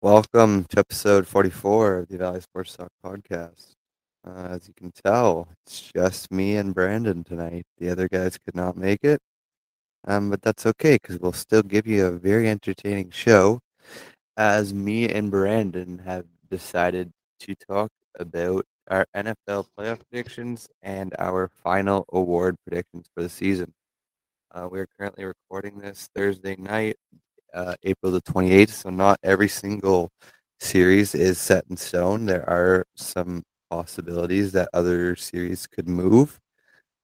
Welcome to episode 44 of the Valley Sports Talk podcast. Uh, as you can tell, it's just me and Brandon tonight. The other guys could not make it, um, but that's okay because we'll still give you a very entertaining show. As me and Brandon have decided to talk about our NFL playoff predictions and our final award predictions for the season. Uh, we are currently recording this Thursday night, uh, April the 28th. So not every single series is set in stone. There are some possibilities that other series could move.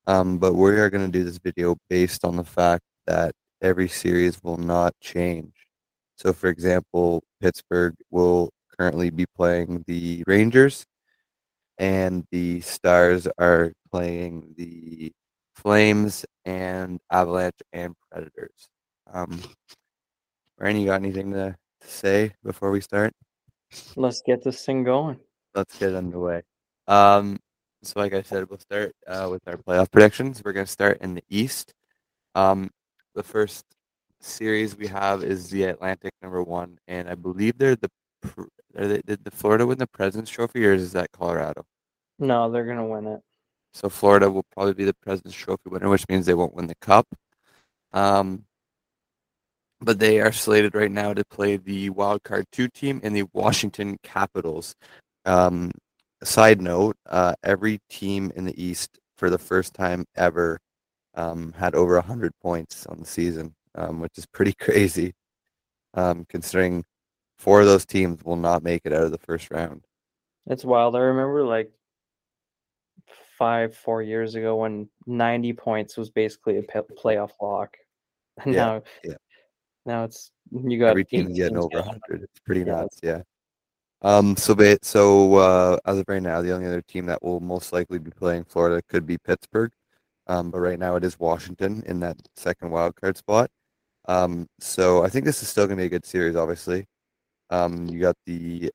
Um, but we are going to do this video based on the fact that every series will not change. So, for example, Pittsburgh will currently be playing the Rangers, and the Stars are playing the Flames and Avalanche and Predators. Um, Ryan, you got anything to, to say before we start? Let's get this thing going. Let's get underway. Um, so, like I said, we'll start uh, with our playoff predictions. We're going to start in the East. Um, the first series we have is the Atlantic number one, and I believe they're the. Are they, did the Florida win the President's Trophy, or is that Colorado? No, they're gonna win it. So Florida will probably be the President's Trophy winner, which means they won't win the Cup. Um, but they are slated right now to play the wild card two team and the Washington Capitals. Um, side note: uh, every team in the East for the first time ever um, had over hundred points on the season, um, which is pretty crazy, um, considering four of those teams will not make it out of the first round. It's wild. I remember like five, four years ago when 90 points was basically a playoff lock. And yeah, now, yeah. Now it's you got every team getting over 100. It's pretty yeah. nuts. Yeah. Um. So, so uh, as of right now, the only other team that will most likely be playing Florida could be Pittsburgh. Um, but right now it is Washington in that second wild card spot. Um, so I think this is still going to be a good series. Obviously, um, you got the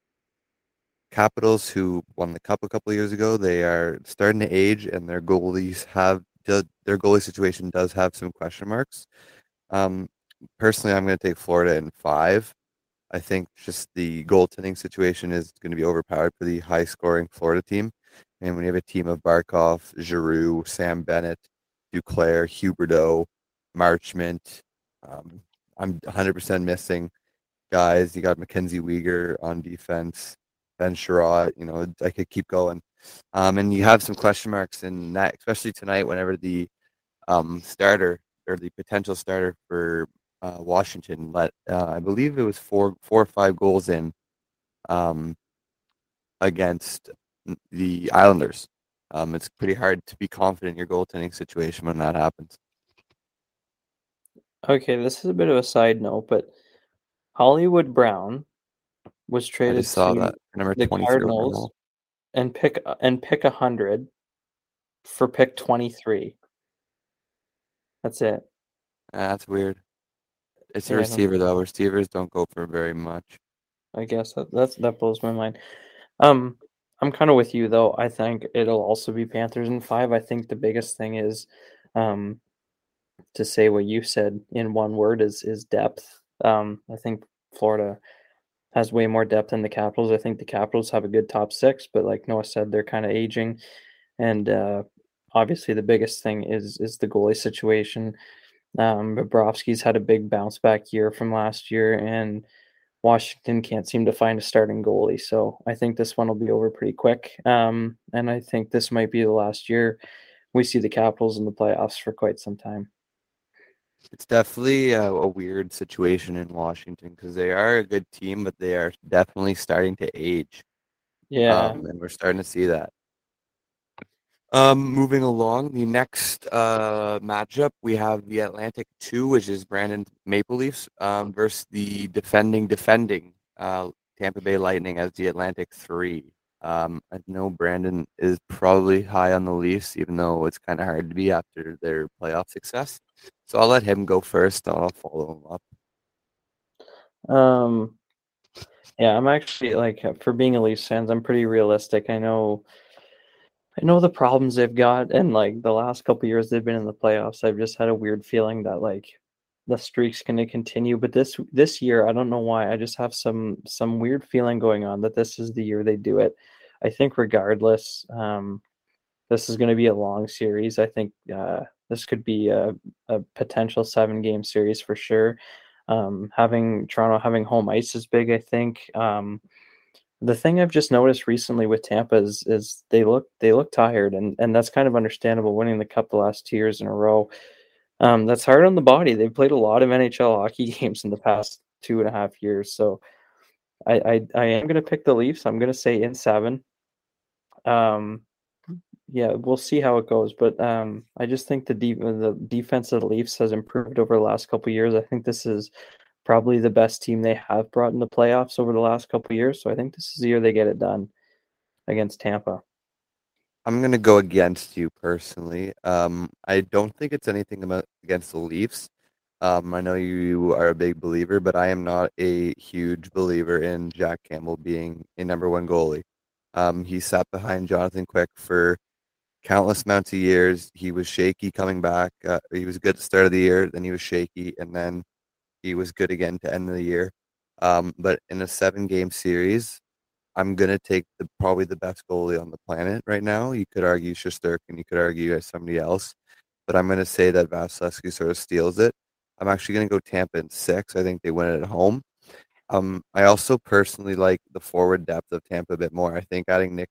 Capitals, who won the cup a couple years ago, they are starting to age, and their goalies have their goalie situation does have some question marks. Um, personally, I'm going to take Florida in five. I think just the goaltending situation is going to be overpowered for the high-scoring Florida team, and when you have a team of Barkov, Giroux, Sam Bennett, Duclair, Huberdeau, Marchment, um, I'm 100% missing guys. You got Mackenzie Weegar on defense. Ben Chiarot. You know, I could keep going. Um, and you have some question marks in that, especially tonight, whenever the um, starter or the potential starter for uh, Washington let, uh, I believe it was four, four or five goals in um, against the Islanders. Um, it's pretty hard to be confident in your goaltending situation when that happens. Okay, this is a bit of a side note, but Hollywood Brown was traded saw to that. Number the Cardinals and pick and pick a hundred for pick twenty three. That's it. that's weird. It's a yeah, receiver though. Receivers don't go for very much. I guess that that's that blows my mind. Um, I'm kind of with you though. I think it'll also be Panthers in five. I think the biggest thing is, um, to say what you said in one word is is depth. Um, I think Florida has way more depth than the Capitals. I think the Capitals have a good top six, but like Noah said, they're kind of aging, and uh, obviously the biggest thing is is the goalie situation. Um, Bobrovsky's had a big bounce back year from last year, and Washington can't seem to find a starting goalie. So I think this one will be over pretty quick. Um, and I think this might be the last year we see the Capitals in the playoffs for quite some time. It's definitely a, a weird situation in Washington because they are a good team, but they are definitely starting to age. Yeah, um, and we're starting to see that. Um, moving along, the next uh, matchup we have the Atlantic Two, which is Brandon Maple Leafs um, versus the defending defending uh, Tampa Bay Lightning as the Atlantic Three. Um, I know Brandon is probably high on the Leafs, even though it's kind of hard to be after their playoff success. So I'll let him go first. and I'll follow him up. Um, yeah, I'm actually like for being a Leafs fans, I'm pretty realistic. I know, I know the problems they've got, and like the last couple years they've been in the playoffs, I've just had a weird feeling that like the streak's going to continue. But this this year, I don't know why. I just have some some weird feeling going on that this is the year they do it. I think regardless, um, this is going to be a long series. I think uh, this could be a, a potential seven game series for sure. Um, having Toronto having home ice is big. I think. Um, the thing I've just noticed recently with Tampa is is they look they look tired, and and that's kind of understandable. Winning the cup the last two years in a row, um, that's hard on the body. They've played a lot of NHL hockey games in the past two and a half years, so I I, I am going to pick the Leafs. I'm going to say in seven. Um, yeah, we'll see how it goes, but um, I just think the deep the defense of the Leafs has improved over the last couple years. I think this is probably the best team they have brought in the playoffs over the last couple years. So I think this is the year they get it done against Tampa. I'm gonna go against you personally. Um, I don't think it's anything about against the Leafs. Um, I know you are a big believer, but I am not a huge believer in Jack Campbell being a number one goalie. Um, he sat behind Jonathan Quick for countless amounts of years. He was shaky coming back. Uh, he was good at the start of the year, then he was shaky, and then he was good again to end the year. Um, but in a seven game series, I'm gonna take the probably the best goalie on the planet right now. You could argue Shesterkin, you could argue as somebody else, but I'm gonna say that Vasilevskiy sort of steals it. I'm actually gonna go Tampa in six. I think they win it at home. Um, I also personally like the forward depth of Tampa a bit more. I think adding Nick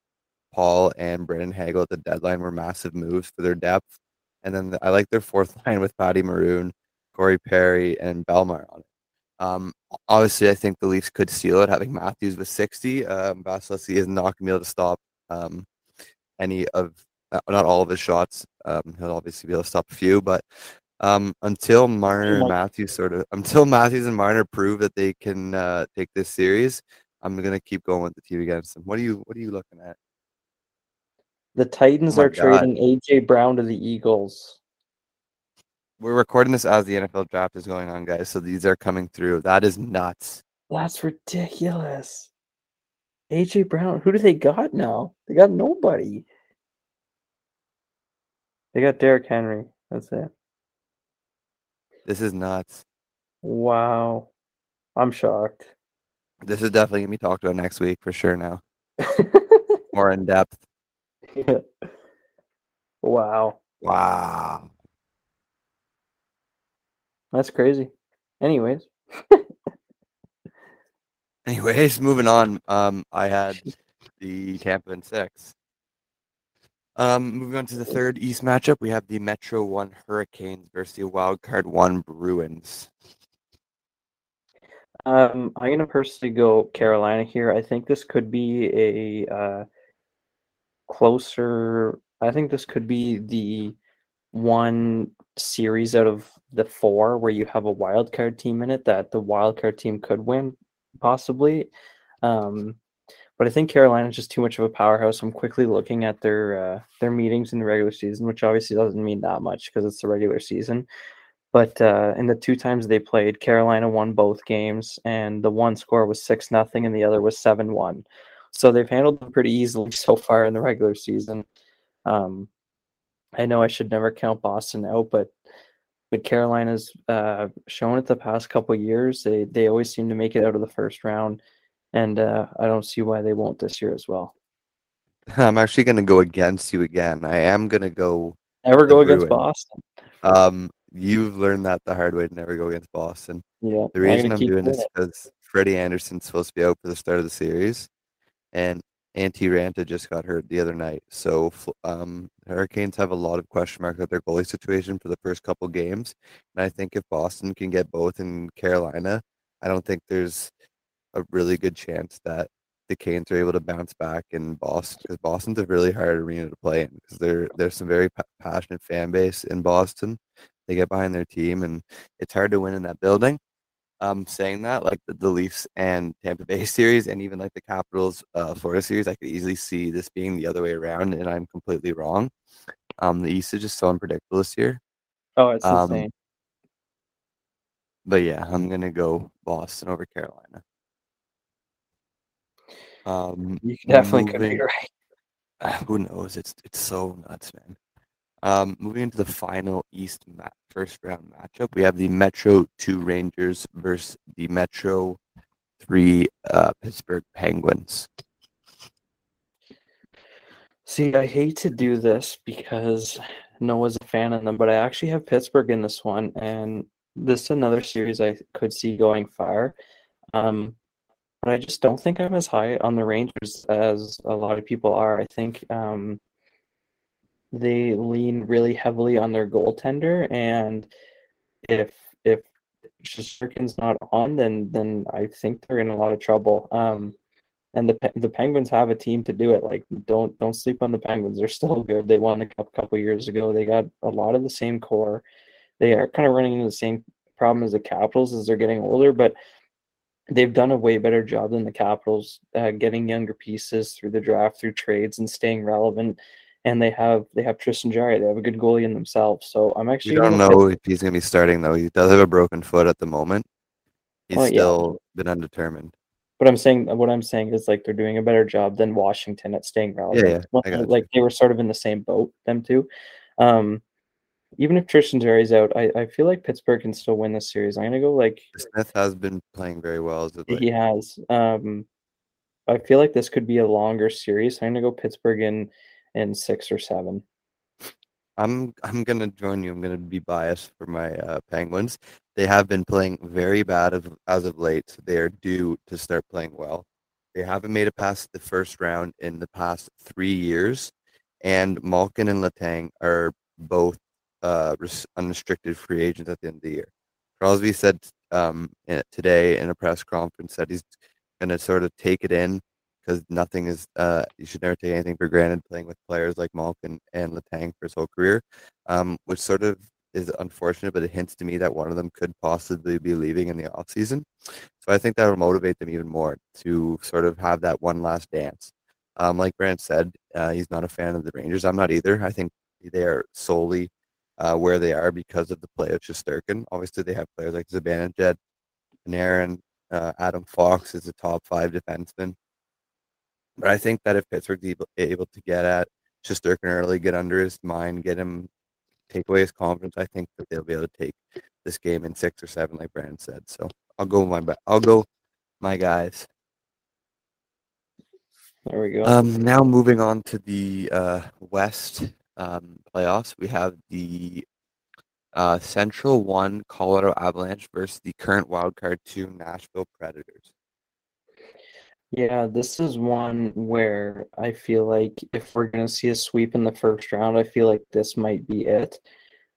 Paul and Brandon Hagel at the deadline were massive moves for their depth. And then the, I like their fourth line with Patty Maroon, Corey Perry, and Belmar on it. Um, obviously, I think the Leafs could steal it, having Matthews with 60. Um, Vasilevskiy is not going to be able to stop um, any of, uh, not all of his shots. Um, he'll obviously be able to stop a few, but um, until Marner and Matthews sort of, until Matthews and Marner prove that they can uh, take this series, I'm going to keep going with the team against them. What are you, what are you looking at? The Titans Oh are God. trading AJ Brown to the Eagles. We're recording this as the NFL draft is going on, guys. So these are coming through. That is nuts. That's ridiculous. AJ Brown, who do they got now? They got nobody. They got Derrick Henry. That's it. This is nuts. Wow. I'm shocked. This is definitely gonna be talked about next week for sure. Now, more in depth. wow. Wow. That's crazy. Anyways, Anyways, moving on. Um, I had the Tampa and six. Um, moving on to the third East matchup, we have the Metro One Hurricanes versus the Wild Card One Bruins. um, I'm gonna personally go Carolina here. I think this could be a uh, closer. I think this could be the one series out of the four where you have a wild card team in it that the wild card team could win, possibly. Um, but I think Carolina's just too much of a powerhouse. I'm quickly looking at their uh, their meetings in the regular season, which obviously doesn't mean that much because it's the regular season. But uh, in the two times they played, Carolina won both games, and the one score was six nothing, and the other was seven one. So they've handled them pretty easily so far in the regular season. Um, I know I should never count Boston out, but but Carolina's uh, shown it the past couple years. They they always seem to make it out of the first round, and uh, I don't see why they won't this year as well. I'm actually gonna go against you again. I am gonna go. Never go against Bruins. Boston. Um, you've learned that the hard way to never go against Boston. Yeah, The reason I'm doing this it. because Freddie Andersen's supposed to be out for the start of the series, and Antti Raanta just got hurt the other night. So um, Hurricanes have a lot of question marks at their goalie situation for the first couple games, and I think if Boston can get both in Carolina, I don't think there's a really good chance that the Canes are able to bounce back in Boston because Boston's a really hard arena to play in because there there's some very pa- passionate fan base in Boston. They get behind their team, and it's hard to win in that building um saying that like the, the Leafs and Tampa Bay series and even like the Capitals uh Florida series I could easily see this being the other way around and I'm completely wrong. Um the East is just so unpredictable this year. Oh, it's Um, insane. But yeah, I'm gonna go Boston over Carolina. Um You definitely could be right. who knows? It's it's so nuts, man. Um, moving into the final East first round matchup, we have the Metro 2 Rangers versus the Metro 3 uh, Pittsburgh Penguins. See, I hate to do this because Noah's a fan of them, but I actually have Pittsburgh in this one, and this is another series I could see going far. Um, but I just don't think I'm as high on the Rangers as a lot of people are. I think um, they lean really heavily on their goaltender, and if if Shesterkin's not on, then then I think they're in a lot of trouble. Um, and the the Penguins have a team to do it. Like don't don't sleep on the Penguins. They're still good. They won the cup a couple years ago. They got a lot of the same core. They are kind of running into the same problem as the Capitals as they're getting older, but they've done a way better job than the Capitals, uh, getting younger pieces through the draft, through trades, and staying relevant. And they have they have Tristan Jarry. They have a good goalie in themselves. So I'm actually. You don't know if he's going to be starting though. He does have a broken foot at the moment. He's still yeah. been undetermined. But I'm saying what I'm saying is like they're doing a better job than Washington at staying relevant. Yeah, yeah like you. they were sort of in the same boat, them two. Um, even if Tristan Jarry's out, I, I feel like Pittsburgh can still win this series. I'm gonna go like Smith has been playing very well as. He has. Um, I feel like this could be a longer series. I'm gonna go Pittsburgh in in six or seven. I'm I'm gonna join you. I'm gonna be biased for my uh, Penguins. They have been playing very bad of, as of late. So they are due to start playing well. They haven't made it past the first round in the past three years, and Malkin and Letang are both uh, unrestricted free agents at the end of the year. Crosby said um, today in a press conference that he's going to sort of take it in because nothing is, uh, you should never take anything for granted playing with players like Malkin and Letang for his whole career, um, which sort of is unfortunate, but it hints to me that one of them could possibly be leaving in the offseason. So I think that will motivate them even more to sort of have that one last dance. Um, like Brant said, uh, he's not a fan of the Rangers. I'm not either. I think they are solely uh, where they are because of the play of Shesterkin. Obviously, they have players like Zibanejad, Panarin, uh, Adam Fox is a top five defenseman. But I think that if Pittsburgh's able, able to get at Shesterkin early, get under his mind, get him, take away his confidence, I think that they'll be able to take this game in six or seven, like Brandon said. So I'll go my I'll go my guys. There we go. Um, now moving on to the uh, West um, playoffs, we have the uh, Central One Colorado Avalanche versus the current wildcard two Nashville Predators. Yeah, this is one where I feel like if we're going to see a sweep in the first round, I feel like this might be it.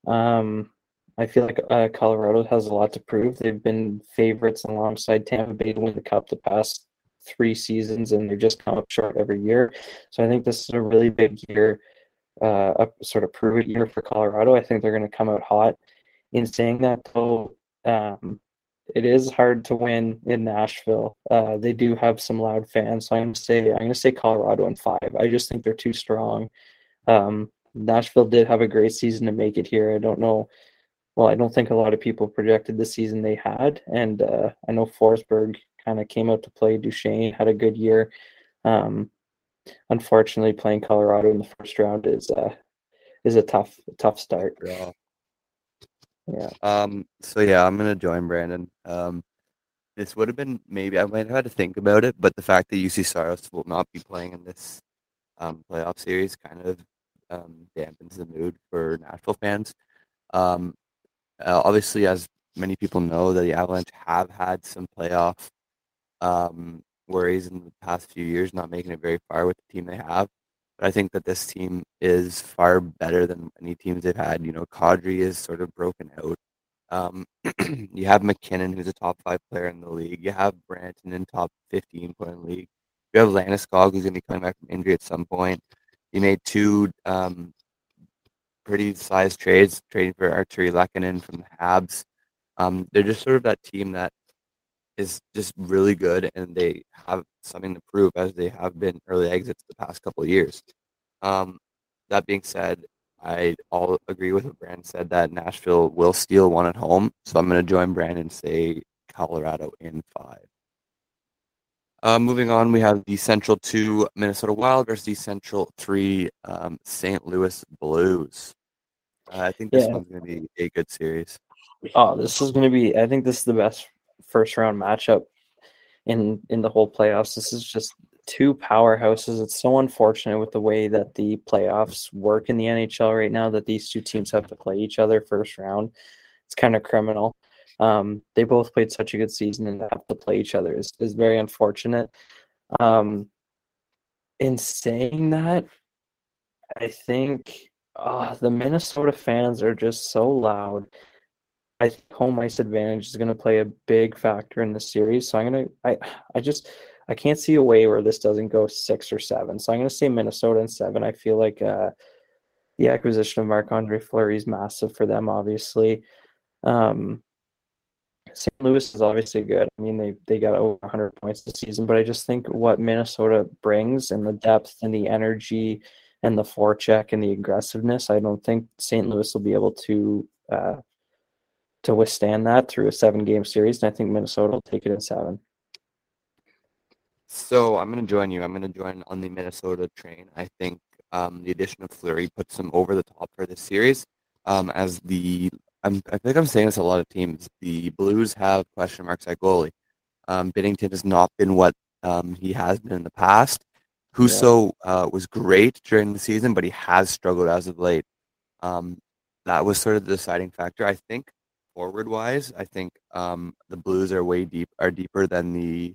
Um, I feel like uh, Colorado has a lot to prove. They've been favorites alongside Tampa Bay to win the Cup the past three seasons, and they just come up short every year. So I think this is a really big year uh, a sort of prove it year for Colorado. I think they're going to come out hot. In saying that, though, um, it is hard to win in Nashville. Uh, they do have some loud fans, so I'm to say I'm to say Colorado in five. I just think they're too strong. Um, Nashville did have a great season to make it here. I don't know. Well, I don't think a lot of people projected the season they had, and uh, I know Forsberg kind of came out to play. Duchene had a good year. Um, unfortunately, playing Colorado in the first round is uh, is a tough tough start. Yeah. Yeah. Um. So yeah, I'm gonna join Brandon. Um, this would have been maybe I might have had to think about it, but the fact that Juuse Saros will not be playing in this um, playoff series kind of um, dampens the mood for Nashville fans. Um, uh, obviously, as many people know, that the Avalanche have had some playoff um, worries in the past few years, not making it very far with the team they have. I think that this team is far better than any teams they've had. You know, Kadri is sort of broken out. Um, you have MacKinnon, who's a top five player in the league. You have Branton in top 15 point in the league. You have Landeskog, who's going to be coming back from injury at some point. You made two um, pretty sized trades, trading for Artturi Lehkonen from the Habs. Um, they're just sort of that team that is just really good, and they have something to prove as they have been early exits the past couple of years. Um, that being said, I all agree with what Brandon said that Nashville will steal one at home. So I'm going to join Brandon and say Colorado in five. Uh, moving on, we have the Central 2 Minnesota Wild versus the Central 3 um, St. Louis Blues. Uh, I think this yeah. one's going to be a good series. Oh, this is going to be. I think this is the best first round matchup in in the whole playoffs. This is just two powerhouses. It's so unfortunate with the way that the playoffs work in the NHL right now that these two teams have to play each other first round. It's kind of criminal. Um, they both played such a good season and have to play each other is, is very unfortunate. Um, in saying that, I think uh, the Minnesota fans are just so loud. I think home ice advantage is going to play a big factor in the series. So I'm going to, I, I just, I can't see a way where this doesn't go six or seven. So I'm going to say Minnesota and seven. I feel like uh, the acquisition of Marc Andre Fleury is massive for them, obviously. Um, St. Louis is obviously good. I mean, they they got over 100 points this season, but I just think what Minnesota brings and the depth and the energy and the forecheck and the aggressiveness, I don't think St. Louis will be able to uh, to withstand that through a seven game series. And I think Minnesota will take it in seven. So I'm going to join you. I'm going to join on the Minnesota train. I think um, the addition of Fleury puts them over the top for this series. Um, as the I'm, I think I'm saying this a lot of teams. The Blues have question marks at goalie. Um, Binnington has not been what um, he has been in the past. Yeah. uh, was great during the season, but he has struggled as of late. Um, that was sort of the deciding factor. I think forward wise, I think um, the Blues are way deep are deeper than the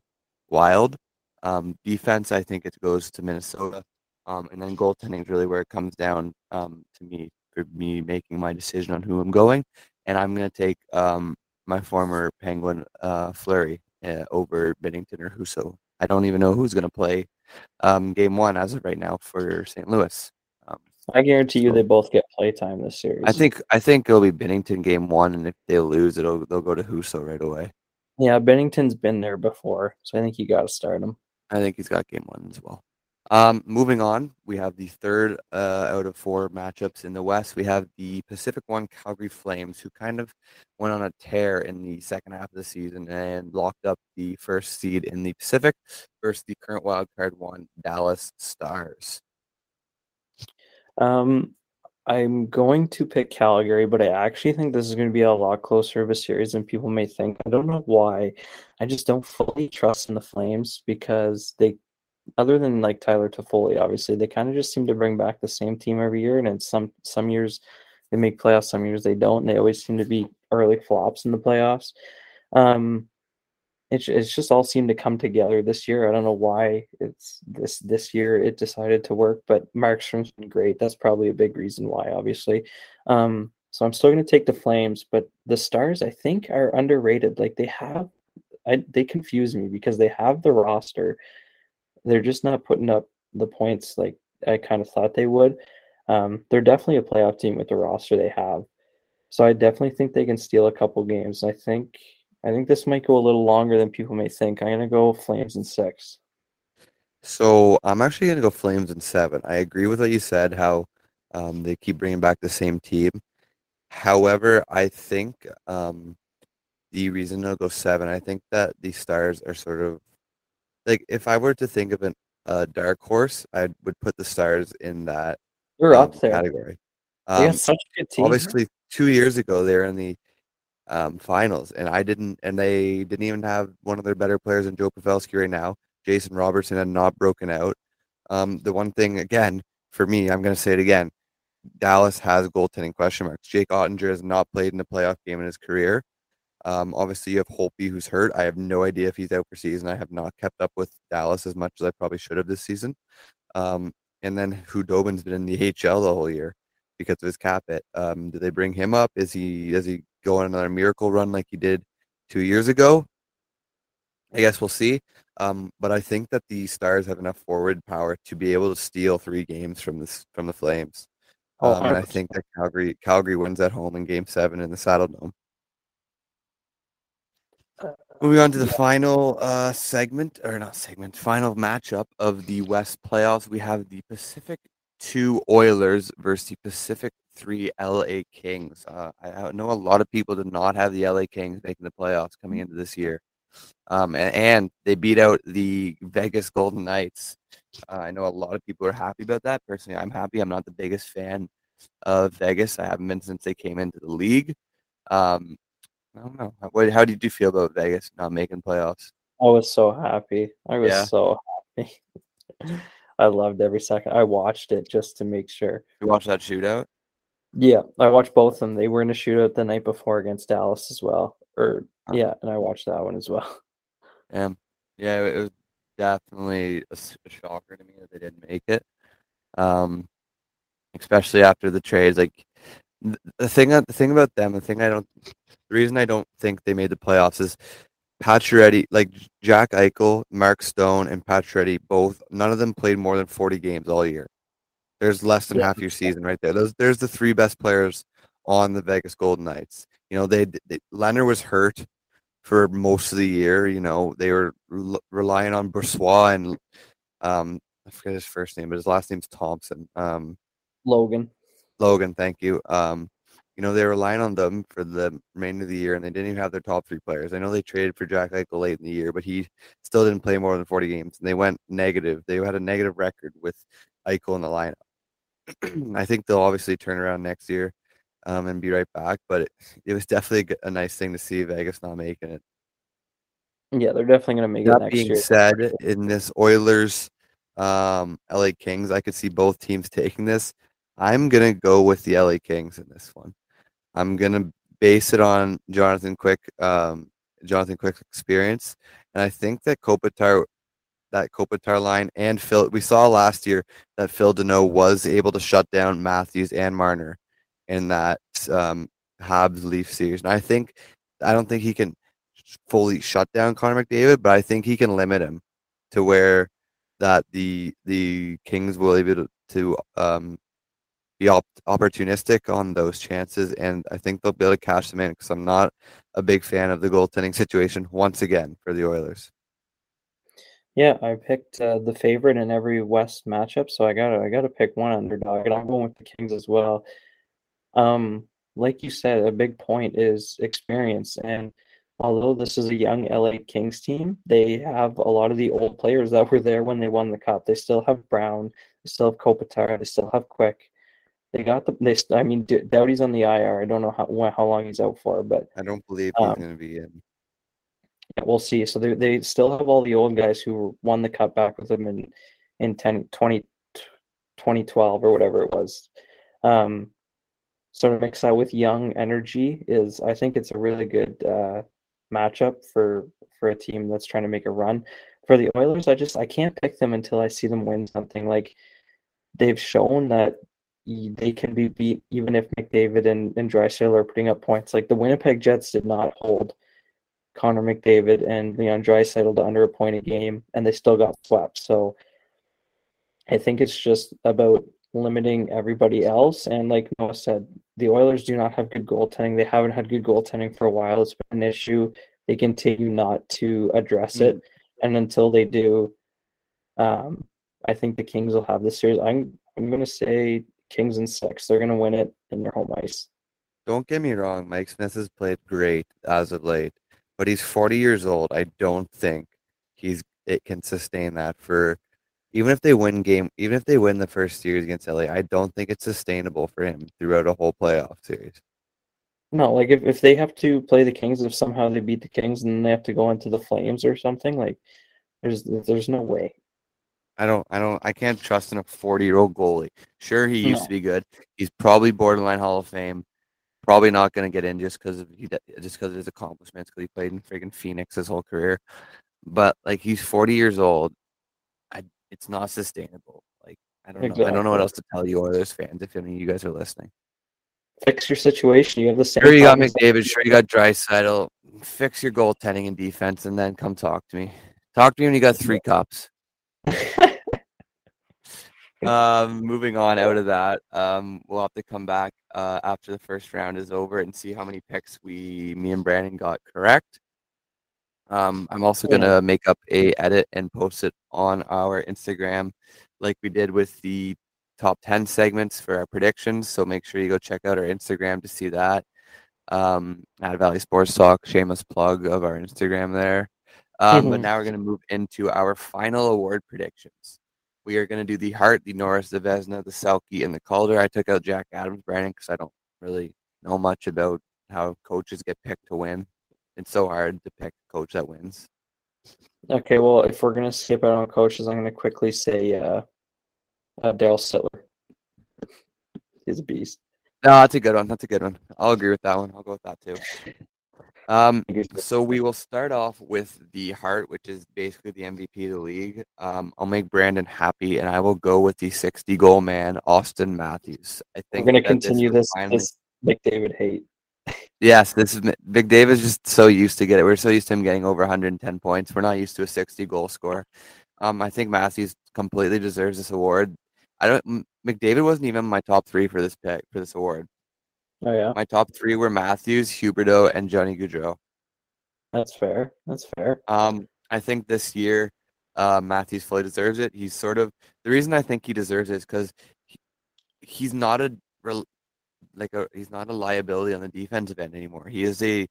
Wild. Um, defense, I think it goes to Minnesota, um, and then goaltending is really where it comes down um, to me for me making my decision on who I'm going, and I'm going to take um, my former Penguin uh, Fleury uh, over Binnington or Husso. I don't even know who's going to play um, game one as of right now for St. Louis. I guarantee you, they both get play time this series. I think I think it'll be Binnington game one, and if they lose, it'll they'll go to Husso right away. Yeah, Binnington's been there before, so I think you got to start him. I think he's got game one as well. Um, moving on, we have the third uh, out of four matchups in the West. We have the Pacific One Calgary Flames, who kind of went on a tear in the second half of the season and locked up the first seed in the Pacific versus the current wild card one Dallas Stars. Um, I'm going to pick Calgary, but I actually think this is going to be a lot closer of a series than people may think. I don't know why. I just don't fully trust in the Flames because they other than like Tyler Toffoli, obviously, they kind of just seem to bring back the same team every year. And some some years they make playoffs, some years they don't. And they always seem to be early flops in the playoffs. Um, it's it's just all seemed to come together this year. I don't know why it's this this year it decided to work, but Markstrom's been great. That's probably a big reason why, obviously. Um, so I'm still going to take the Flames, but the Stars I think are underrated. Like they have, I, they confuse me because they have the roster they're just not putting up the points like I kind of thought they would. Um, they're definitely a playoff team with the roster they have. So I definitely think they can steal a couple games. I think I think this might go a little longer than people may think. I'm gonna go Flames in six. So I'm actually gonna go Flames in seven. I agree with what you said. How um, they keep bringing back the same team. However, I think um, the reason I'll go seven. I think that the Stars are sort of like if I were to think of a uh, dark horse, I would put the Stars in that. You're um, up there. Category. Um, such a good team. Obviously, two years ago they were in the um, finals, and I didn't, and they didn't even have one of their better players in Joe Pavelski right now. Jason Robertson had not broken out. Um, the one thing again for me, I'm going to say it again. Dallas has goaltending question marks. Jake Oettinger has not played in a playoff game in his career. Um, obviously, you have Holtby who's hurt. I have no idea if he's out for season. I have not kept up with Dallas as much as I probably should have this season. Um, and then Khudobin's been in the HL the whole year because of his cap hit. Um, do they bring him up? Is he does he go on another miracle run like he did two years ago? I guess we'll see. Um, but I think that the Stars have enough forward power to be able to steal three games from this from the Flames. Oh, um, and I think that Calgary Calgary wins at home in Game Seven in the Saddledome. Moving on to the final uh, segment, or not segment, final matchup of the West playoffs. We have the Pacific 2 Oilers versus the Pacific 3 LA Kings. Uh, I know a lot of people did not have the LA Kings making the playoffs coming into this year. Um, and, and, they beat out the Vegas Golden Knights. Uh, I know a lot of people are happy about that. Personally, I'm happy. I'm not the biggest fan of Vegas. I haven't been since they came into the league. Um, I don't know. What, how did you feel about Vegas not making playoffs? I was so happy. I was Yeah. so happy. I loved every second. I watched it just to make sure. You watched that shootout? Yeah, I watched both of them. They were in a shootout the night before against Dallas as well. Or yeah, and I watched that one as well. Um, yeah, it was definitely a shocker to me that they didn't make it. Um, especially after the trades. Like the thing, the thing about them, the thing I don't, the reason I don't think they made the playoffs is Pacioretty, like Jack Eichel, Mark Stone, and Pacioretty, both none of them played more than forty games all year. There's less than Yeah. half your season right there. Those there's the three best players on the Vegas Golden Knights. You know, they, they Leonard was hurt for most of the year. You know, they were l- relying on Brossoit and um, I forget his first name, but his last name's Thompson. Um, Logan. Logan, thank you. Um, you know, they were relying on them for the remainder of the year, and they didn't even have their top three players. I know they traded for Jack Eichel late in the year, but he still didn't play more than 40 games, and they went negative. They had a negative record with Eichel in the lineup. I think they'll obviously turn around next year um, and be right back, but it, it was definitely a nice thing to see Vegas not making it. Yeah, they're definitely gonna make it That next being year. said, in this Oilers um, LA Kings, I could see both teams taking this. I'm gonna go with the LA Kings in this one. I'm gonna base it on Jonathan Quick, um, Jonathan Quick's experience, and I think that Kopitar, that Kopitar line, and Phil. We saw last year that Phil Danault was able to shut down Matthews and Marner in that um, Habs Leaf series, and I think I don't think he can fully shut down Connor McDavid, but I think he can limit him to where that the the Kings will be able to, um, be op- opportunistic on those chances, and I think they'll be able to cash them in because I'm not a big fan of the goaltending situation once again for the Oilers. Yeah, I picked uh, the favorite in every West matchup, so I gotta I gotta pick one underdog, and I'm going with the Kings as well. Um, like you said, a big point is experience, and although this is a young LA Kings team, they have a lot of the old players that were there when they won the cup. They still have Brown, they still have Kopitar, they still have Quick. They got the they. I mean, Doughty's on the IR. I don't know how how long he's out for, but I don't believe he's Um, going to be in. We'll see. So they they still have all the old guys who won the cup back with them in in 10, 20, 2012 or whatever it was. Um, so to mix that with young energy is, I think it's a really good uh, matchup for for a team that's trying to make a run. For the Oilers, I just I can't pick them until I see them win something. Like they've shown that they can be beat even if McDavid and and Draisaitl are putting up points. Like the Winnipeg Jets did not hold Connor McDavid and Leon Draisaitl to under a point a game, and they still got swept. So I think it's just about limiting everybody else. And like Noah said, the Oilers do not have good goaltending. They haven't had good goaltending for a while. It's been an issue. They continue not to address it, and until they do, um, I think the Kings will have this series. I'm I'm gonna say Kings and six. They're gonna win it in their home ice. Don't get me wrong, Mike Smith has played great as of late, but he's 40 years old. I don't think he's it can sustain that for even if they win game, even if they win the first series against LA. I don't think it's sustainable for him throughout a whole playoff series. No, like if, if they have to play the Kings, if somehow they beat the Kings and then they have to go into the Flames or something, like there's there's no way. I don't, I don't, I can't trust in a 40 year old goalie. Sure, he used No. to be good. He's probably borderline Hall of Fame. Probably not going to get in just because of he, just because of his accomplishments. Because he played in friggin' Phoenix his whole career. But like he's 40 years old. I, it's not sustainable. Like I don't know. I don't know what else to tell you Oilers fans if any of you guys are listening. Fix your situation. You have the same. Sure, you got McDavid. Sure, you got Draisaitl. Fix your goaltending and defense, and then come talk to me. Talk to me when you got three cups. um, moving on out of that, um, we'll have to come back uh, after the first round is over and see how many picks we, me and Brandon, got correct. Um, I'm also gonna make up a edit and post it on our Instagram, like we did with the top 10 segments for our predictions. So make sure you go check out our Instagram to see that. Um, at Valley Sports Talk, shameless plug of our Instagram there. Um, But Mhm. now we're gonna move into our final award predictions. We are going to do the Hart, the Norris, the Vezina, the Selke, and the Calder. I took out Jack Adams, Brandon, because I don't really know much about how coaches get picked to win. It's so hard to pick a coach that wins. Okay, well, if we're gonna skip out on coaches, I'm gonna quickly say uh, uh Darryl Sutter. He's a beast. No, that's a good one. That's a good one. I'll agree with that one. I'll go with that too. Um, so we will start off with the Hart, which is basically the MVP of the league. Um, I'll make Brandon happy, and I will go with the 60 goal man, Auston Matthews. I think we're going to continue this, finally... this McDavid hate. Yes, this is Big David's just so used to get it. We're so used to him getting over 110 points. We're not used to a 60 goal score. Um, I think Matthews completely deserves this award. I don't. McDavid wasn't even my top three for this pick for this award. Oh yeah. My top three were Matthews, Huberdeau, and Johnny Gaudreau. That's fair. That's fair. Um, I think this year, uh, Matthews fully deserves it. He's sort of the reason I think he deserves it is because he, he's not a like a he's not a liability on the defensive end anymore. He is a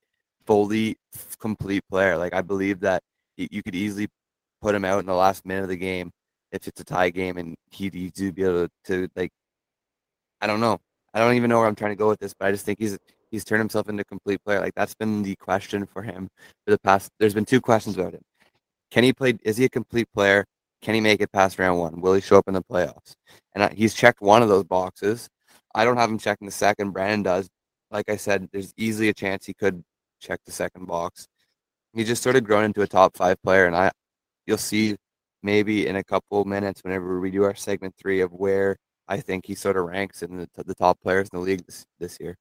fully complete player. Like I believe that he, you could easily put him out in the last minute of the game if it's a tie game, and he'd, he'd be able to, to like I don't know. I don't even know where I'm trying to go with this, but I just think he's he's turned himself into a complete player. Like that's been the question for him for the past. There's been two questions about him. Can he play? Is he a complete player? Can he make it past round one? Will he show up in the playoffs? And he's checked one of those boxes. I don't have him checking the second. Brandon does. Like I said, there's easily a chance he could check the second box. He's just sort of grown into a top five player, and I, you'll see maybe in a couple minutes whenever we do our segment three of where I think he sort of ranks in the, the top players in the league this, this year.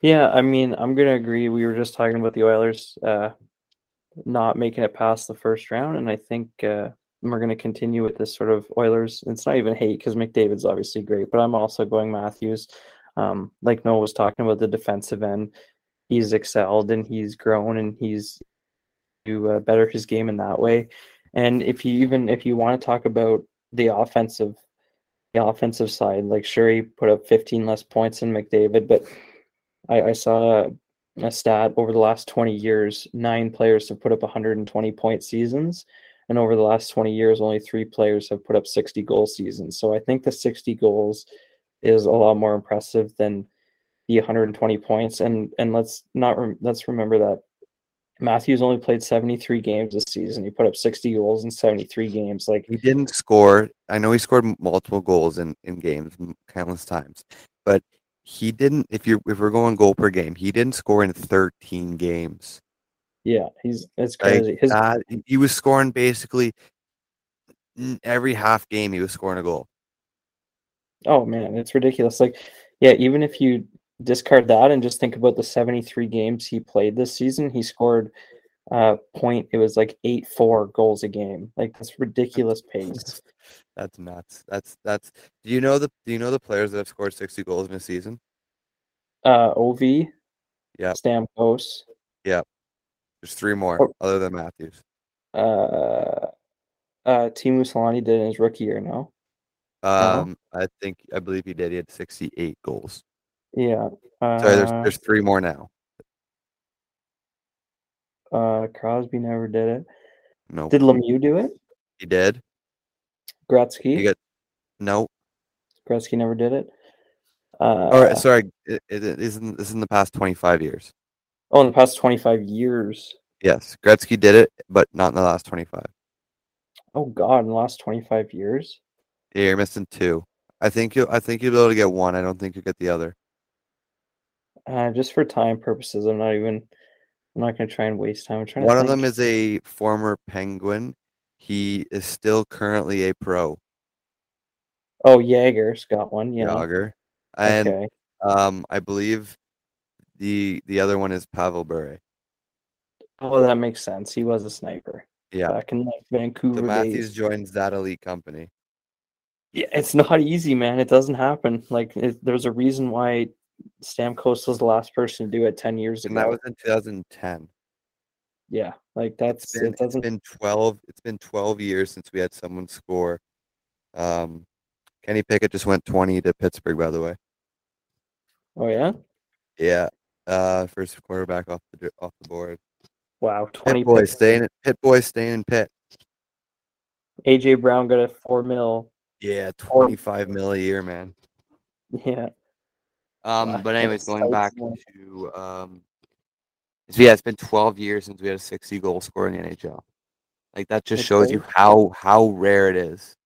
Yeah, I mean, I'm gonna agree. We were just talking about the Oilers uh, not making it past the first round, and I think uh, we're gonna continue with this sort of Oilers. It's not even hate because McDavid's obviously great, but I'm also going Matthews. Um, like Noah was talking about the defensive end, he's excelled and he's grown and he's to uh, better his game in that way. And if you even if you want to talk about the offensive the offensive side. Like sure he put up 15 less points than McDavid, but I, I saw a, a, stat over the last 20 years, nine players have put up 120 point seasons. And over the last 20 years, only three players have put up 60 goal seasons. So I think the 60 goals is a lot more impressive than the 120 points. And and let's not let's remember that Matthews only played 73 games this season. He put up 60 goals in 73 games. Like he didn't score. I know he scored multiple goals in, in games countless times, but he didn't. If you're if we're going goal per game, he didn't score in 13 games. Yeah, he's that's crazy. Like His, that, he was scoring basically every half game. He was scoring a goal. Oh man, it's ridiculous. Like, yeah, even if you discard that and just think about the 73 games he played this season, he scored uh point it was like eight four goals a game. Like that's ridiculous pace. that's nuts. That's that's do you know the do you know the players that have scored 60 goals in a season? Uh OV. Yeah. Stamkos. Yeah. There's three more oh. other than Matthews. Uh uh Teemu Selanne did in his rookie year, no? Um no? I think I believe he did. He had 68 goals. Yeah. Uh, Sorry, there's there's three more now. Uh, Crosby never did it. No. Did Lemieux do it? He did. Gretzky. He got no. Gretzky never did it. Uh, All right, sorry. It, it isn't. This is in the past twenty five years. Oh, in the past twenty five years. Yes, Gretzky did it, but not in the last twenty five. Oh God, in the last twenty five years. Yeah, you're missing two. I think you. I think you'll be able to get one. I don't think you'll get the other. Uh, just for time purposes, I'm not even. I'm not going to try and waste time. I'm trying. One of them is a former Penguin. He is still currently a pro. Oh, Jagr's got one. Yeah. Jagr, and okay. um, I believe the the other one is Pavel Bure. Oh, that makes sense. He was a sniper. Yeah. Back in like Vancouver. So Matthews days. joins that elite company. Yeah, it's not easy, man. It doesn't happen. Like, it, there's a reason why Stamkos was the last person to do it 10 years ago. And that was in 2010. Yeah, like that's it's been, it doesn't... it's been 12 it's been 12 years since we had someone score. Um Kenny Pickett just went 20 to Pittsburgh by the way. Oh yeah? Yeah. Uh first quarterback off the off the board. Wow, 20 Pit boy staying Pit boy staying in Pit. AJ Brown got a four mil. Yeah, twenty five mil a year, man. Yeah. Um, but anyways, going back to um, so yeah, it's been twelve years since we had a sixty goal scorer in the NHL. Like that just shows you how how rare it is.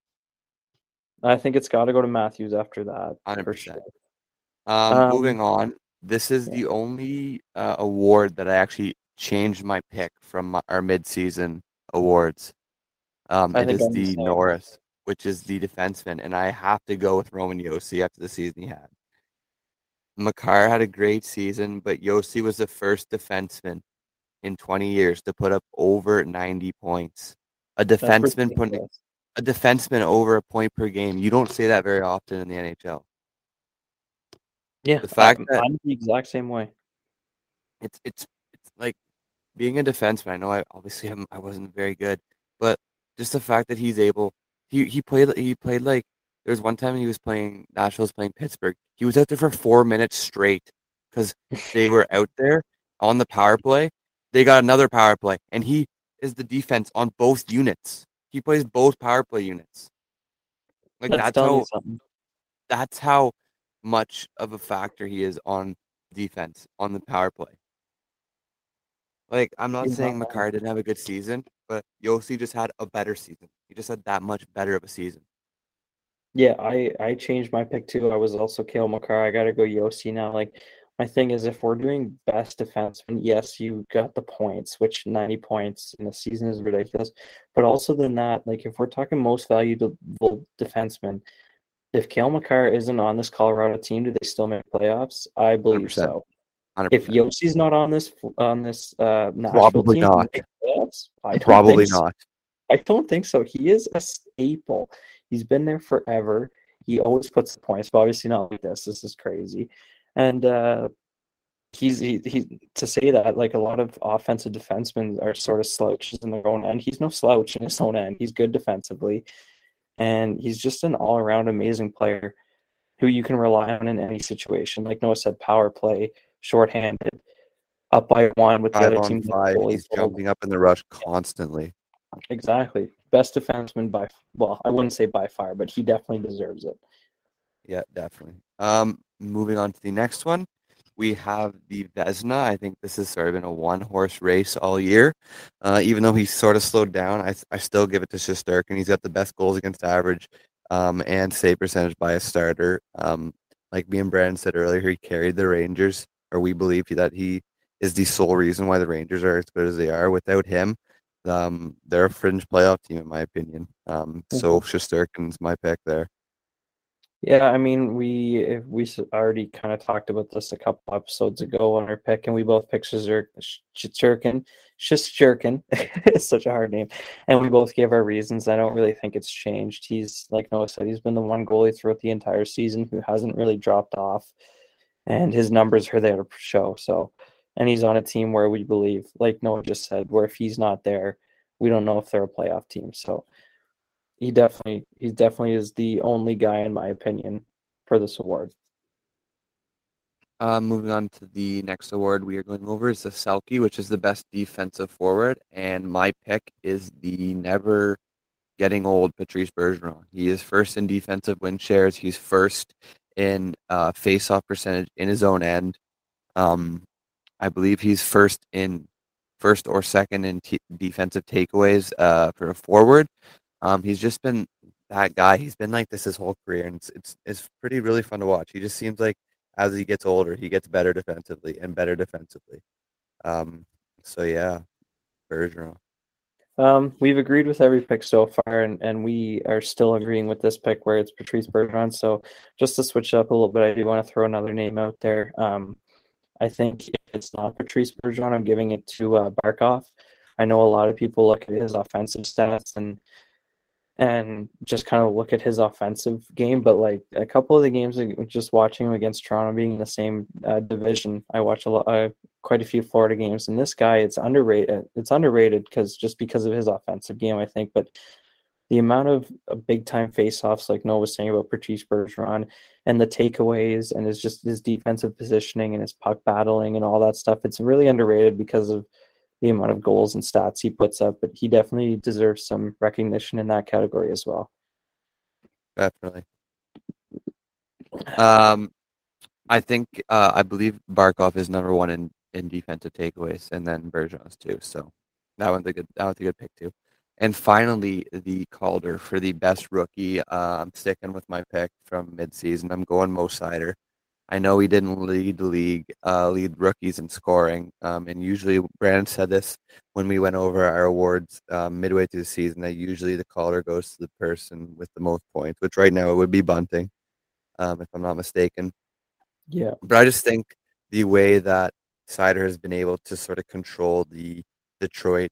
I think it's got to go to Matthews after that. Hundred for percent. sure. Um, Um, moving on. This is yeah. the only uh, award that I actually changed my pick from my, our mid-season awards. Um, I it I'm the same. Norris, which is the defenseman, and I have to go with Roman Josi after the season he had. Makar had a great season, but Josi was the first defenseman in 20 years to put up over 90 points. A defenseman putting a defenseman over a point per game. You don't say that very often in the NHL. Yeah, the fact I'm, that- I'm the exact same way. it's it's it's like being a defenseman. I know I obviously I'm, I wasn't very good, but just the fact that he's able, he he played he played like there was one time he was playing Nashville's playing Pittsburgh. He was out there for four minutes straight because they were out there on the power play. They got another power play, and he is the defense on both units. He plays both power play units. Like That's that's, how that's how much of a factor he is on defense on the power play. Like I'm not He's saying not Makar didn't have a good season, but Josi just had a better season. He just had that much better of a season. Yeah, I I changed my pick too. I was also Cale Makar. I gotta go Josi now. Like my thing is, if we're doing best defenseman, yes, you got the points, which 90 points in a season is ridiculous. But also than that, like if we're talking most valuable defenseman, if Cale Makar isn't on this Colorado team, do they still make playoffs? I believe 100%. so. 100%. If Josi's not on this on this uh Probably team, not. playoffs? I don't Probably so. not. I don't think so. He is a staple. He's been there forever. He always puts the points, but obviously not like this. This is crazy. And uh he's he, he to say that like a lot of offensive defensemen are sort of slouches in their own end. He's no slouch in his own end. He's good defensively. And he's just an all around amazing player who you can rely on in any situation. Like Noah said, power play, shorthanded, up by one with the Five other on team. five. He's jumping up in the rush constantly. Exactly. Best defenseman by well, I wouldn't say by far, but he definitely deserves it. Yeah, definitely. Um, moving on to the next one, we have the Vezina. I think this has sort of been a one-horse race all year. Uh, even though he's sort of slowed down, I, I still give it to Shesterkin. He's got the best goals against average um, and save percentage by a starter. Um, like me and Brandon said earlier, he carried the Rangers, or we believe that he is the sole reason why the Rangers are as good as they are. Without him, um, they're a fringe playoff team, in my opinion. Um, so Shesterkin's my pick there. Yeah, I mean, we we already kind of talked about this a couple episodes ago on our pick, and we both picked Shishirkin. Shishirkin, it's such a hard name, and we both gave our reasons. I don't really think it's changed. He's like Noah said, he's been the one goalie throughout the entire season who hasn't really dropped off, and his numbers are there to show. So, and he's on a team where we believe, like Noah just said, where if he's not there, we don't know if they're a playoff team. So he definitely he definitely is the only guy in my opinion for this award. Uh, moving on to the next award we are going over is the Selke, which is the best defensive forward. And my pick is the never getting old Patrice Bergeron. He is first in defensive win shares. He's first in uh, face-off percentage in his own end. Um, I believe he's first in first or second in t- defensive takeaways uh, for a forward. Um, he's just been that guy. He's been like this his whole career, and it's it's, it's pretty really fun to watch. He just seems like as he gets older, he gets better defensively and better defensively. Um, so yeah, Bergeron. Um, we've agreed with every pick so far, and, and we are still agreeing with this pick where it's Patrice Bergeron. So just to switch up a little bit, I do want to throw another name out there. Um, I think if it's not Patrice Bergeron, I'm giving it to uh, Barkov. I know a lot of people look at his offensive stats and and just kind of look at his offensive game, but like a couple of the games, just watching him against Toronto, being in the same uh, division, I watch a lot, uh, quite a few Florida games, and this guy, it's underrated. It's underrated because just because of his offensive game, I think, but the amount of uh, big time faceoffs, like Noah was saying about Patrice Bergeron, and the takeaways, and his just his defensive positioning and his puck battling and all that stuff, it's really underrated because of the amount of goals and stats he puts up, but he definitely deserves some recognition in that category as well. Definitely. Um, I think uh, I believe Barkov is number one in, in defensive takeaways, and then Bergeron's too. So that one's a good that one's a good pick too. And finally, the Calder for the best rookie. Uh, I'm sticking with my pick from midseason. I'm going Mo Seider. I know he didn't lead the league, uh, lead rookies in scoring. Um, and usually, Brandon said this when we went over our awards um, midway through the season that usually the Calder goes to the person with the most points, which right now it would be Bunting, um, if I'm not mistaken. Yeah. But I just think the way that Seider has been able to sort of control the Detroit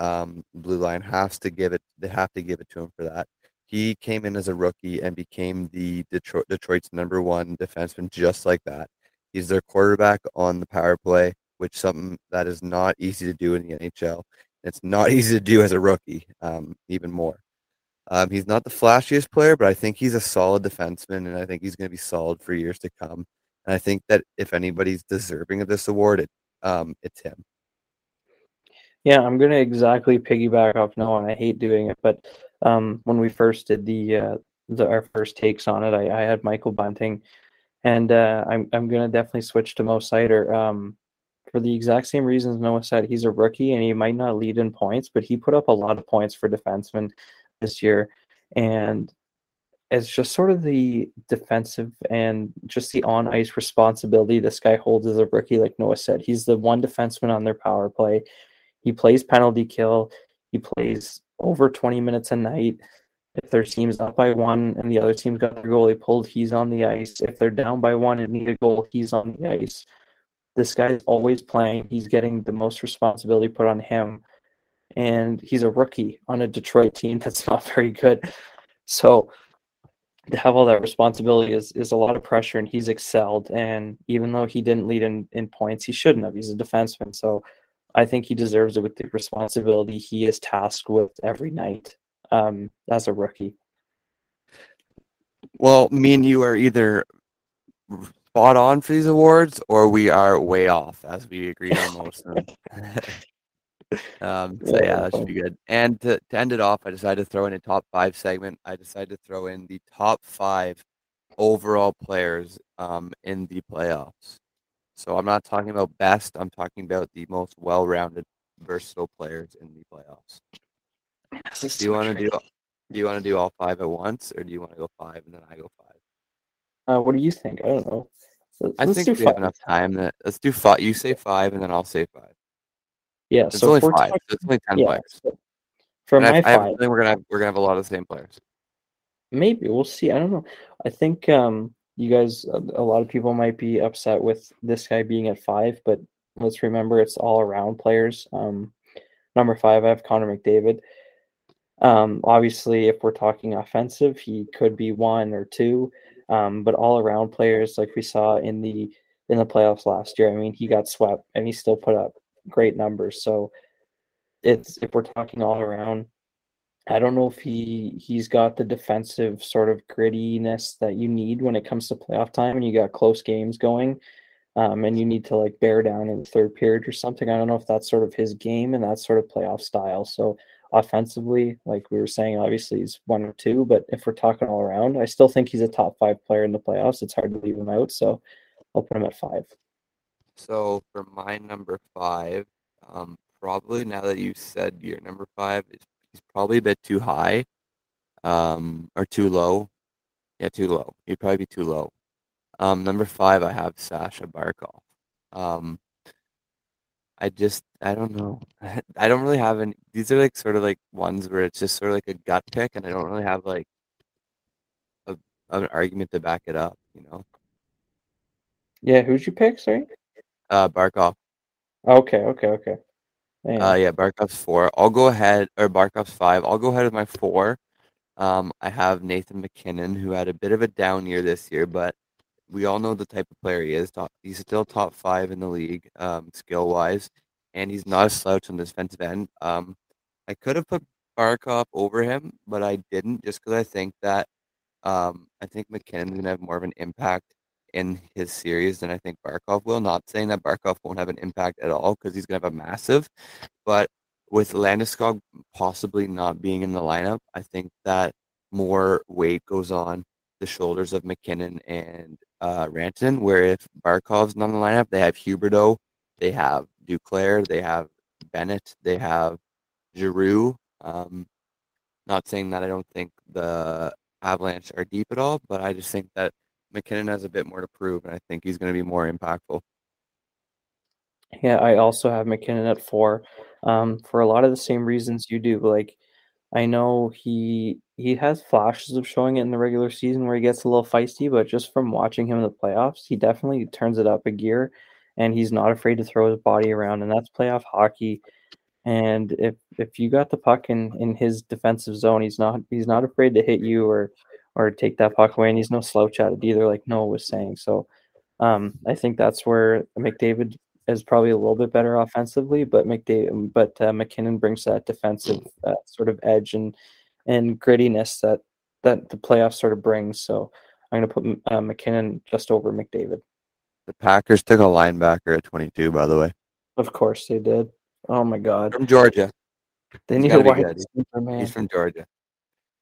um, blue line has to give it. They have to give it to him for that. He came in as a rookie and became the Detroit Detroit's number one defenseman, just like that. He's their quarterback on the power play, which something that is not easy to do in the NHL. It's not easy to do as a rookie, um, even more. Um, he's not the flashiest player, but I think he's a solid defenseman, and I think he's going to be solid for years to come. And I think that if anybody's deserving of this award, it um, it's him. Yeah, I'm gonna exactly piggyback off Noah, and I hate doing it, but um, when we first did the, uh, the our first takes on it, I, I had Michael Bunting, and uh, I'm I'm gonna definitely switch to Mo Seider. Um, for the exact same reasons Noah said, he's a rookie and he might not lead in points, but he put up a lot of points for defensemen this year, and it's just sort of the defensive and just the on ice responsibility this guy holds as a rookie. Like Noah said, he's the one defenseman on their power play. He plays penalty kill. He plays over 20 minutes a night. If their team's up by one and the other team's got their goalie pulled, he's on the ice. If they're down by one and need a goal, he's on the ice. This guy's always playing. He's getting the most responsibility put on him. And he's a rookie on a Detroit team that's not very good. So to have all that responsibility is, is a lot of pressure and he's excelled. And even though he didn't lead in, in points, he shouldn't have. He's a defenseman. So I think he deserves it with the responsibility he is tasked with every night um, as a rookie. Well, me and you are either spot on for these awards or we are way off, as we agreed on most of them. um, so yeah, that should be good. And to, to end it off, I decided to throw in a top five segment. I decided to throw in the top five overall players um, in the playoffs. So I'm not talking about best. I'm talking about the most well-rounded, versatile players in the playoffs. Do you want to do? Do you want to do all five at once, or do you want to go five and then I go five? Uh, what do you think? I don't know. Let's, I think we five. have enough time. That let's do five. You say five, and then I'll say five. Yeah, it's so only five. Talking, so it's only ten yeah, players. So and my I, five, I think we're gonna have, we're gonna have a lot of the same players. Maybe we'll see. I don't know. I think um, you guys, a lot of people might be upset with this guy being at five, but let's remember it's all around players. Um, number five, I have Connor McDavid. Um, obviously, if we're talking offensive, he could be one or two, um, but all around players, like we saw in the in the playoffs last year, I mean, he got swept and he still put up great numbers. So it's if we're talking all around, I don't know if he he's got the defensive sort of grittiness that you need when it comes to playoff time and you got close games going. Um, and you need to like bear down in the third period or something. I don't know if that's sort of his game and that sort of playoff style. So offensively, like we were saying, obviously he's one or two, but if we're talking all around, I still think he's a top five player in the playoffs. It's hard to leave him out. So I'll put him at five. So for my number five, um, probably now that you said your number five is he's probably a bit too high, um, or too low. Yeah, too low. He'd probably be too low. Um, number five, I have Sasha Barkov. Um, I just, I don't know. I don't really have any. These are like sort of like ones where it's just sort of like a gut pick, and I don't really have like a, an argument to back it up. You know. Yeah, who'd you pick? Sorry. Uh, Barkov. Okay, okay, okay. Uh, yeah, Barkov's four. I'll go ahead, or Barkov's five. I'll go ahead with my four. Um, I have Nathan MacKinnon, who had a bit of a down year this year, but we all know the type of player he is. Top, he's still top five in the league, um, skill wise, and he's not a slouch on the defensive end. Um, I could have put Barkov over him, but I didn't, just because I think that um, I think MacKinnon's gonna have more of an impact in his series than I think Barkov will. Not saying that Barkov won't have an impact at all because he's going to have a massive, but with Landeskog possibly not being in the lineup, I think that more weight goes on the shoulders of MacKinnon and uh, Rantanen. Where if Barkov's not in the lineup, they have Huberdeau, they have Duclair, they have Bennett, they have Giroux. Um, not saying that I don't think the Avalanche are deep at all, but I just think that MacKinnon has a bit more to prove, and I think he's going to be more impactful. Yeah, I also have MacKinnon at four, um, for a lot of the same reasons you do. Like, I know he he has flashes of showing it in the regular season where he gets a little feisty, but just from watching him in the playoffs, he definitely turns it up a gear, and he's not afraid to throw his body around, and that's playoff hockey. And if if you got the puck in in his defensive zone, he's not he's not afraid to hit you or or take that puck away, and he's no slouch at it either, like Noah was saying. So um, I think that's where McDavid is probably a little bit better offensively, but McDavid, but uh, MacKinnon brings that defensive uh, sort of edge and and grittiness that that the playoffs sort of brings. So I'm going to put uh, MacKinnon just over McDavid. The Packers took a linebacker at 22, by the way. Of course they did. Oh my God. From Georgia. They need a wide man. He's from Georgia.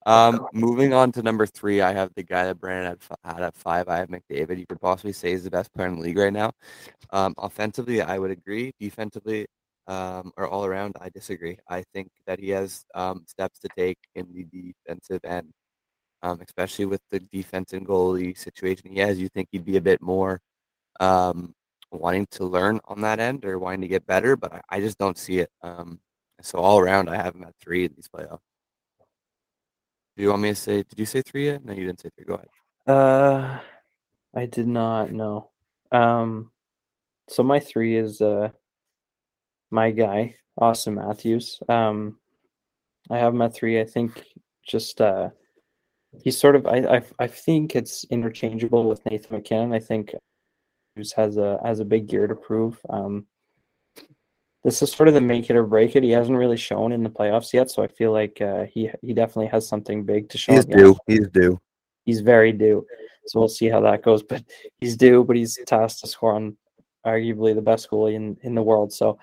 Um, moving on to number three, I have the guy that Brandon had, had at five. I have McDavid. You could possibly say he's the best player in the league right now. Um, offensively, I would agree. Defensively, um, or all around, I disagree. I think that he has um, steps to take in the defensive end, um, especially with the defense and goalie situation he has. You think he'd be a bit more um, wanting to learn on that end or wanting to get better, but I, I just don't see it. Um, so all around, I have him at three in these playoffs. Do you want me to say? Did you say three yet? No, you didn't say three. Go ahead. Uh, I did not. know. Um, so my three is uh my guy, Auston Matthews. Um, I have my three. I think just uh, he's sort of. I I I think it's interchangeable with Nathan MacKinnon. I think who's has a has a big gear to prove. Um, this is sort of the make it or break it. He hasn't really shown in the playoffs yet, so I feel like uh, he he definitely has something big to show. He's due. He's due. He's very due. So we'll see how that goes. But he's due. But he's tasked to score on arguably the best goalie in in the world. So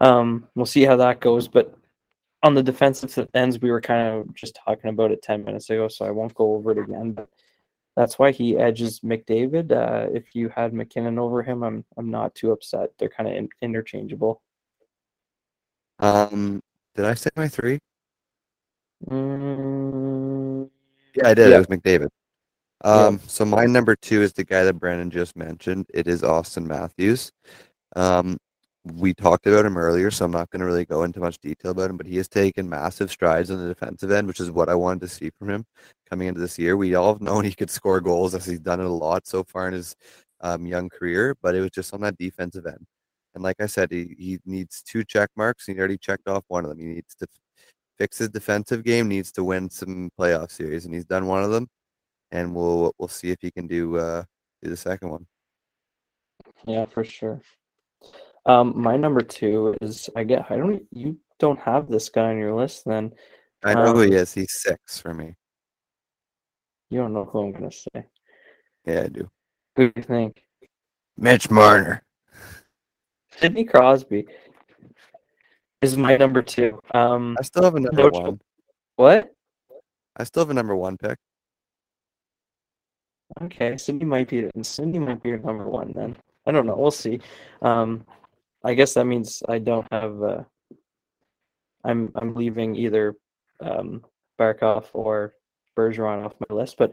um, we'll see how that goes. But on the defensive ends, we were kind of just talking about it ten minutes ago, so I won't go over it again. But that's why he edges McDavid. Uh, if you had MacKinnon over him, I'm I'm not too upset. They're kind of in, interchangeable. Um, did I say my three? Mm, yeah, I did. Yeah. It was McDavid. Um, yeah. so my number two is the guy that Brandon just mentioned. It is Auston Matthews. Um, we talked about him earlier, so I'm not going to really go into much detail about him, but he has taken massive strides on the defensive end, which is what I wanted to see from him coming into this year. We all have known he could score goals as he's done it a lot so far in his um, young career, but it was just on that defensive end. And like I said, he, he needs two check marks. He already checked off one of them. He needs to fix his defensive game, needs to win some playoff series, and he's done one of them. And we'll we'll see if he can do uh, do the second one. Yeah, for sure. Um, my number two is I get I don't you don't have this guy on your list then. I know um, who he is. He's six for me. You don't know who I'm gonna say. Yeah, I do. Who do you think? Mitch Marner. Sidney Crosby is my number two. Um, I still have a number one. What? I still have a number one pick. Okay, Sidney might be Sidney might be your number one then. I don't know. We'll see. Um, I guess that means I don't have. Uh, I'm I'm leaving either um, Barkov or Bergeron off my list, but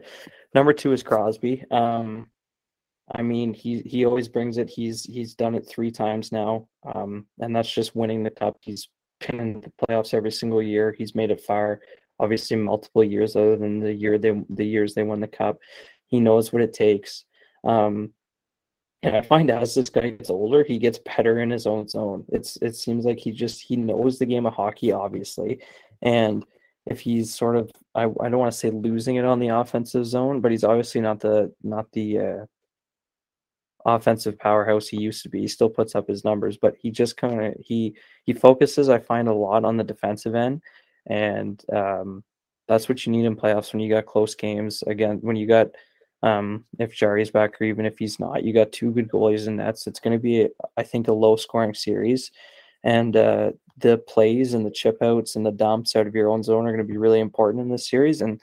number two is Crosby. Um, I mean, he he always brings it. He's he's done it three times now, um, and that's just winning the cup. He's been in the playoffs every single year. He's made it far, obviously multiple years other than the year they the years they won the cup. He knows what it takes. Um, and I find as this guy gets older, he gets better in his own zone. It's it seems like he just he knows the game of hockey, obviously. And if he's sort of I, I don't want to say losing it on the offensive zone, but he's obviously not the not the uh, offensive powerhouse he used to be. He still puts up his numbers, but he just kind of he he focuses. I find a lot on the defensive end, and um, that's what you need in playoffs when you got close games. Again, when you got Um, if Jarry's back or even if he's not, you got two good goalies in nets. It's going to be, I think, a low scoring series. And uh, the plays and the chip outs and the dumps out of your own zone are going to be really important in this series. And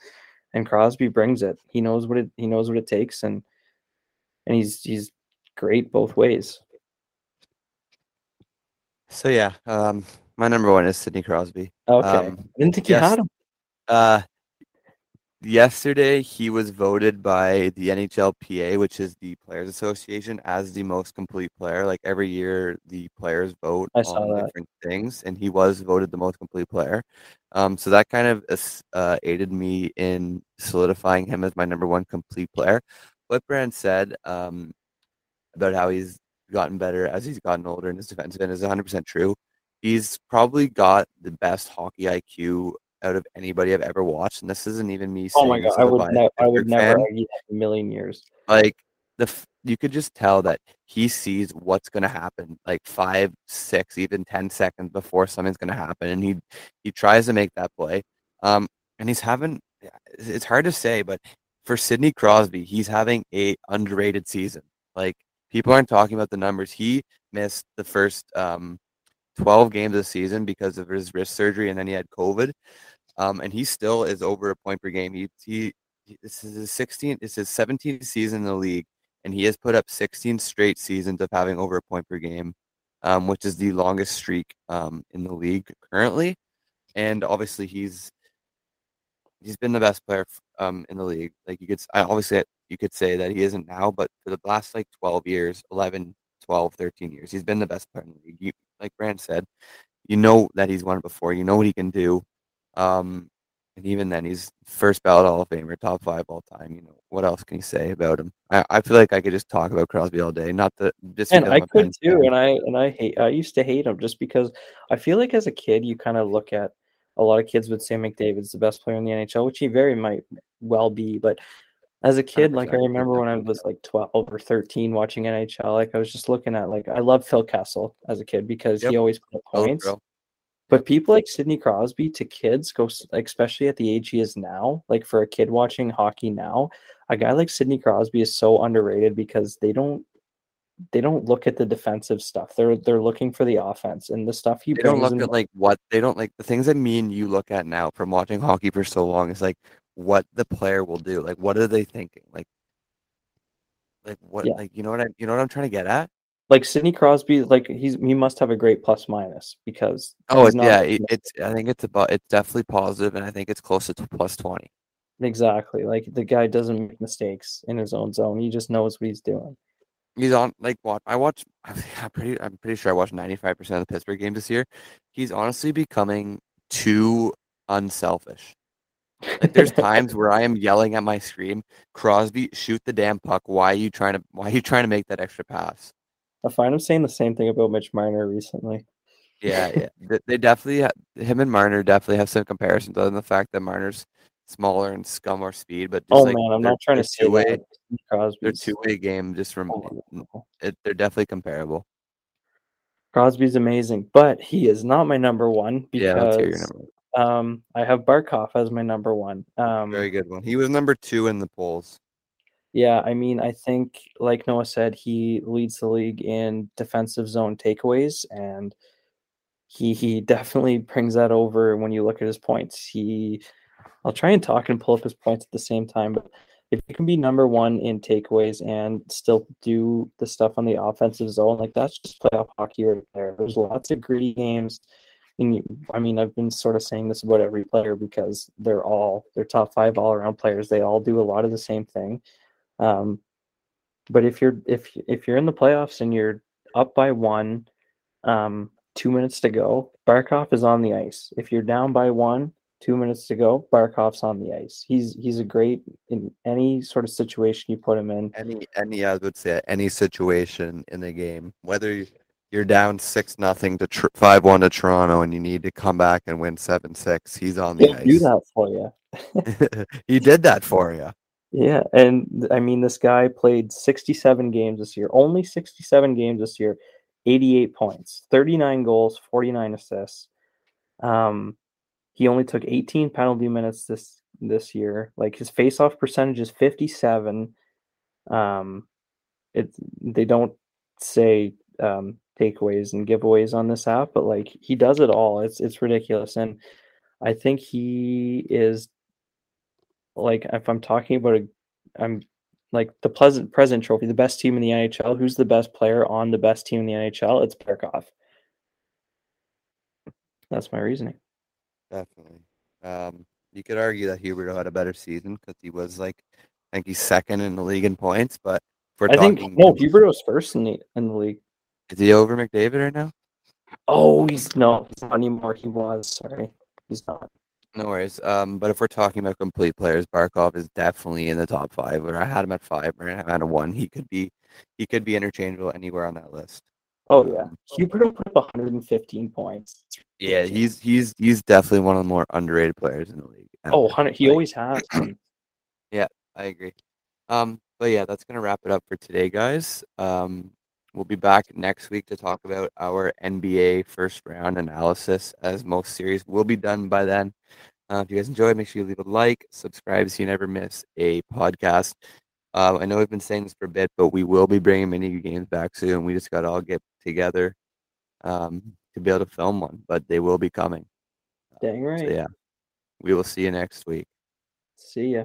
and Crosby brings it. He knows what it he knows what it takes, and and he's he's great both ways. So yeah, um, my number one is Sidney Crosby. Okay, Um, I didn't think you yes. had him. Uh, yesterday he was voted by the NHLPA, which is the Players Association, as the most complete player. Like every year, the players vote on that. different things, and he was voted the most complete player. Um, so that kind of uh, aided me in solidifying him as my number one complete player. What Brand said um, about how he's gotten better as he's gotten older in his defensive end is 100% true. He's probably got the best hockey IQ out of anybody I've ever watched, and this isn't even me. Oh my god, I would ne- I would never fan. argue that in a million years. Like the f- you could just tell that he sees what's going to happen, like five, six, even ten seconds before something's going to happen, and he he tries to make that play. Um, and he's having it's hard to say, but for Sidney Crosby, he's having a underrated season. Like people aren't talking about the numbers. He missed the first um, 12 games of the season because of his wrist surgery, and then he had COVID. Um, and he still is over a point per game. He, he this is his 16th, it's his 17th season in the league, and he has put up 16 straight seasons of having over a point per game, um, which is the longest streak um, in the league currently. And obviously, he's he's been the best player um, in the league. Like you could, I obviously you could say that he isn't now, but for the last like 12 years, 11, 12, 13 years, he's been the best player in the league. You, like Brand said, you know that he's won it before. You know what he can do. Um, and even then, he's first ballot Hall of Famer, top five all time. You know what else can you say about him? I, I feel like I could just talk about Crosby all day. Not that just And I could too, fan. and I and I hate I used to hate him just because I feel like as a kid you kind of look at a lot of kids would say McDavid's the best player in the NHL, which he very might well be, but as a kid, like I remember when I was like 12 or 13 watching NHL, like I was just looking at like I love Phil Kessel as a kid because Yep. he always put up points. But people like Sidney Crosby to kids go, especially at the age he is now, like for a kid watching hockey now, a guy like Sidney Crosby is so underrated because they don't they don't look at the defensive stuff. They're they're looking for the offense and the stuff he They don't look in- at like what they don't like the things that me and you look at now from watching hockey for so long is like what the player will do. Like what are they thinking? Like like what Yeah. like you know what I you know what I'm trying to get at? like Sidney Crosby, like he's he must have a great plus minus because Oh it, not- yeah, it, it's I think it's about it's definitely positive and I think it's close to plus 20. exactly like the guy doesn't make mistakes in his own zone. He just knows what he's doing. He's on like what I watch. I'm pretty. I'm pretty sure I watched 95 percent of the Pittsburgh games this year. He's honestly becoming too unselfish. Like there's times where I am yelling at my screen, Crosby, shoot the damn puck. Why are you trying to? Why are you trying to make that extra pass? I find him saying the same thing about Mitch Marner recently. Yeah, yeah. They- definitely ha- him and Marner definitely have some comparisons, other than the fact that Marner's smaller and scum more speed. But just Oh like man, I'm not trying to say two-way- that. Crosby's- Their two way game just from Oh, it, they're definitely comparable. Crosby's amazing, but he is not my number one Yeah, let's your number. one. Um, I have Barkov as my number one. Um, Very good one. He was number two in the polls. Yeah, I mean, I think, like Noah said, he leads the league in defensive zone takeaways, and he he definitely brings that over when you look at his points. He, I'll try and talk and pull up his points at the same time, but if you can be number one in takeaways and still do the stuff on the offensive zone, like that's just playoff hockey right there. There's lots of gritty games. And I mean, I've been sort of saying this about every player because they're all they're top five all around players. They all do a lot of the same thing. Um, but if you're if if you're in the playoffs and you're up by one, um, two minutes to go, Barkov is on the ice. If you're down by one, two minutes to go, Barkov's on the ice. He's he's a great in any sort of situation you put him in. Any any I would say any situation in the game, whether you- you're down six nothing to tr- five one to Toronto and you need to come back and win seven six, he's on the He'll do that for you. he did that for you. Yeah, and I mean, this guy played 67 games this year, only 67 games this year, 88 points, 39 goals, 49 assists. Um, he only took 18 penalty minutes this this year. Like his faceoff percentage is 57. Um, it they don't say um, takeaways and giveaways on this app, but like he does it all. It's it's ridiculous, and I think he is like if I'm talking about a, I'm like the pleasant present trophy, the best team in the NHL. Who's the best player on the best team in the NHL? It's Barkov. That's my reasoning. Definitely. Um, you could argue that Huberdeau had a better season because he was like, I think he's second in the league in points. But for I think no, Huberdeau's first in the in the league. Is he over McDavid right now? Oh, he's no, he's not anymore. He was. Sorry, he's not. No worries. Um, but if we're talking about complete players, Barkov is definitely in the top five. Where I had him at five, or I had him one. He could be, he could be interchangeable anywhere on that list. Oh yeah, um, put up 115 points. Yeah, he's he's he's definitely one of the more underrated players in the league. Oh, 100, he always has. yeah, I agree. Um, but yeah, that's gonna wrap it up for today, guys. Um, we'll be back next week to talk about our NBA first round analysis, as most series will be done by then. Uh, if you guys enjoyed, make sure you leave a like, subscribe so you never miss a podcast. Uh, I know we've been saying this for a bit, but we will be bringing mini games back soon. We just got to all get together um, to be able to film one, but they will be coming. Dang right. So, yeah, we will see you next week. See ya.